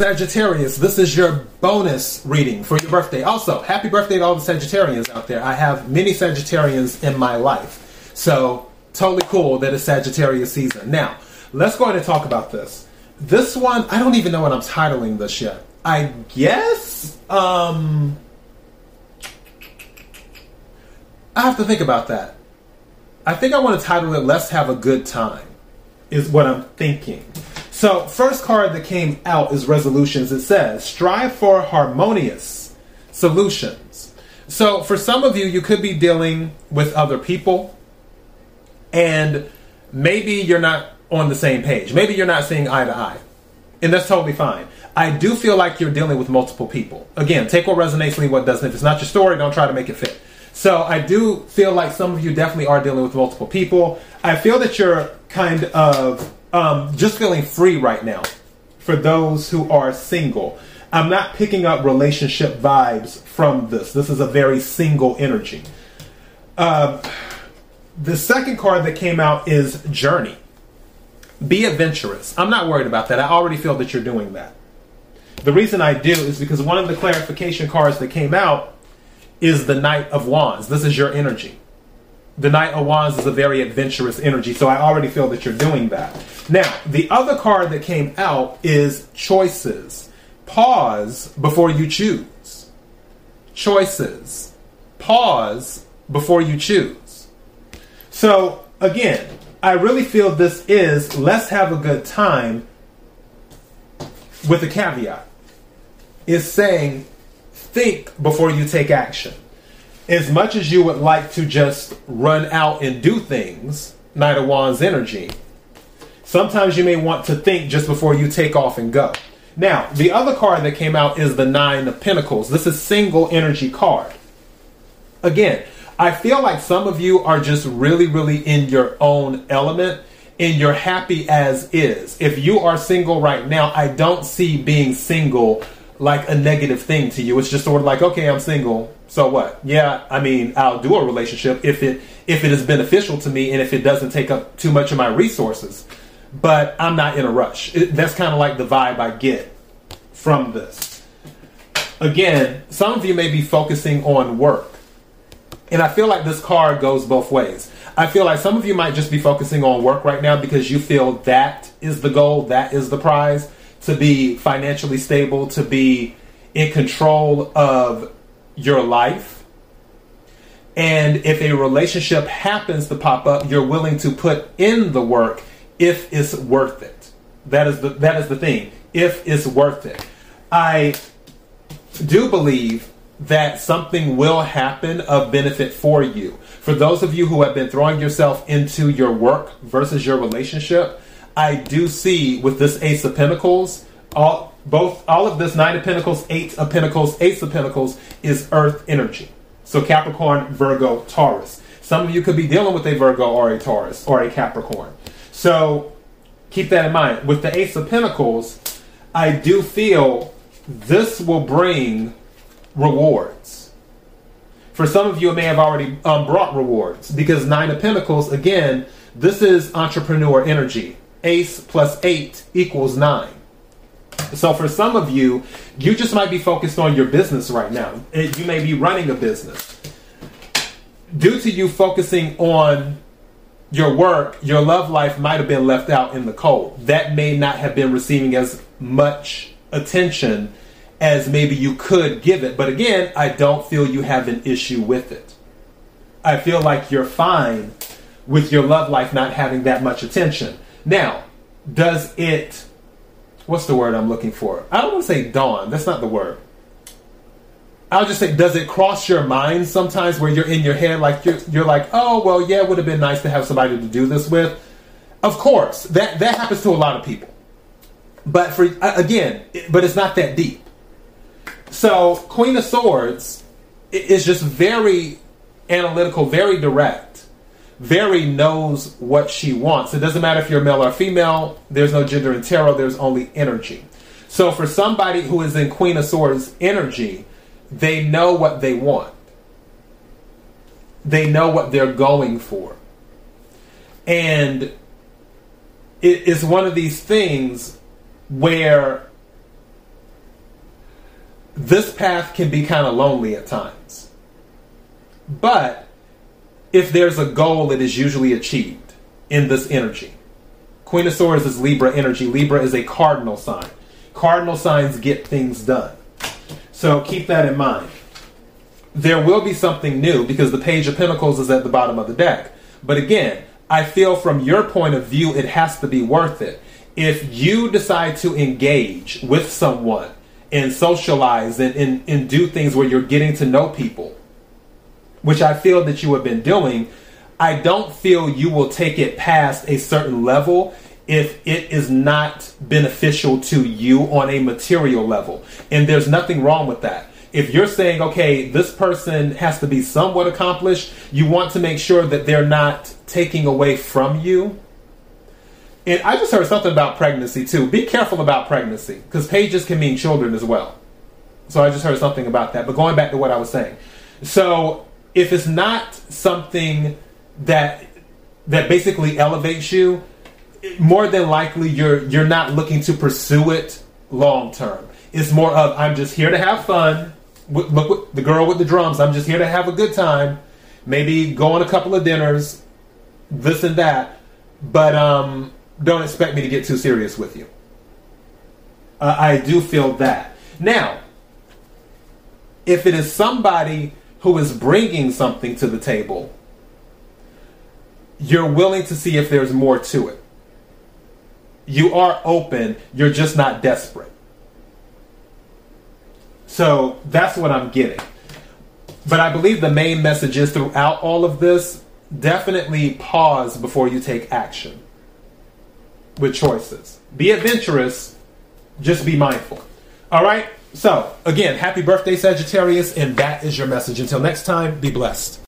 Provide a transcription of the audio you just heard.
Sagittarius, this is your bonus reading for your birthday. Also, happy birthday to all the Sagittarians out there. I have many Sagittarians in my life. So, totally cool that it's Sagittarius season. Now, let's go ahead and talk about this. This one, I don't even know what I'm titling this yet. I guess, um, I have to think about that. I think I want to title it Let's Have a Good Time, is what I'm thinking. So, first card that came out is resolutions. It says, strive for harmonious solutions. So, for some of you, you could be dealing with other people, and maybe you're not on the same page. Maybe you're not seeing eye to eye, and that's totally fine. I do feel like you're dealing with multiple people. Again, take what resonates, leave what doesn't. If it's not your story, don't try to make it fit. So I do feel like some of you definitely are dealing with multiple people. I feel that you're kind of um, just feeling free right now for those who are single. I'm not picking up relationship vibes from this. This is a very single energy. Uh, the second card that came out is Journey. Be adventurous. I'm not worried about that. I already feel that you're doing that. The reason I do is because one of the clarification cards that came out is the Knight of Wands. This is your energy. The Knight of Wands is a very adventurous energy, so I already feel that you're doing that. Now, the other card that came out is Choices. Pause before you choose. Choices. Pause before you choose. So, again, I really feel this is let's have a good time with a caveat. Is saying think before you take action. As much as you would like to just run out and do things, Knight of Wands energy, sometimes you may want to think just before you take off and go. Now, the other card that came out is the Nine of Pentacles. This is single energy card. Again, I feel like some of you are just really, really in your own element and you're happy as is. If you are single right now, I don't see being single like a negative thing to you. It's just sort of like, okay, I'm single. So what? Yeah, I mean, I'll do a relationship if it if it is beneficial to me and if it doesn't take up too much of my resources. But I'm not in a rush. It, that's kind of like the vibe I get from this. Again, some of you may be focusing on work. And I feel like this card goes both ways. I feel like some of you might just be focusing on work right now because you feel that is the goal, that is the prize to be financially stable, to be in control of your life. And if a relationship happens to pop up, you're willing to put in the work if it's worth it. That is the that is the thing. If it's worth it. I do believe that something will happen of benefit for you. For those of you who have been throwing yourself into your work versus your relationship, I do see with this Ace of Pentacles, all both all of this Nine of Pentacles, Eight of Pentacles, Ace of Pentacles is Earth energy. So Capricorn, Virgo, Taurus. Some of you could be dealing with a Virgo or a Taurus or a Capricorn. So keep that in mind. With the Ace of Pentacles, I do feel this will bring rewards. For some of you, it may have already um, brought rewards because Nine of Pentacles, again, this is entrepreneur energy ace plus eight equals nine. So for some of you, you just might be focused on your business right now. You may be running a business. Due to you focusing on your work, your love life might have been left out in the cold. That may not have been receiving as much attention as maybe you could give it. But again, I don't feel you have an issue with it. I feel like you're fine with your love life not having that much attention. Now, does it, what's the word I'm looking for? I don't want to say dawn. That's not the word. I'll just say, does it cross your mind sometimes where you're in your head, like you're, you're like, oh, well, yeah, it would have been nice to have somebody to do this with? Of course, that, that happens to a lot of people. But for, again, but it's not that deep. So, Queen of Swords is just very analytical, very direct very knows what she wants. It doesn't matter if you're male or female, there's no gender in tarot, there's only energy. So for somebody who is in Queen of Swords energy, they know what they want. They know what they're going for. And it is one of these things where this path can be kind of lonely at times. But if there's a goal, it is usually achieved in this energy. Queen of Swords is Libra energy. Libra is a cardinal sign. Cardinal signs get things done. So keep that in mind. There will be something new because the Page of Pentacles is at the bottom of the deck. But again, I feel from your point of view, it has to be worth it. If you decide to engage with someone and socialize and, and, and do things where you're getting to know people, which I feel that you have been doing, I don't feel you will take it past a certain level if it is not beneficial to you on a material level. And there's nothing wrong with that. If you're saying, okay, this person has to be somewhat accomplished, you want to make sure that they're not taking away from you. And I just heard something about pregnancy too. Be careful about pregnancy because pages can mean children as well. So I just heard something about that. But going back to what I was saying. So if it's not something that that basically elevates you, more than likely you're you're not looking to pursue it long term. It's more of I'm just here to have fun. Look, the girl with the drums. I'm just here to have a good time. Maybe go on a couple of dinners, this and that. But um, don't expect me to get too serious with you. Uh, I do feel that. Now, if it is somebody who is bringing something to the table, you're willing to see if there's more to it. You are open, you're just not desperate. So that's what I'm getting. But I believe the main message is throughout all of this definitely pause before you take action with choices. Be adventurous, just be mindful. All right? So, again, happy birthday, Sagittarius, and that is your message. Until next time, be blessed.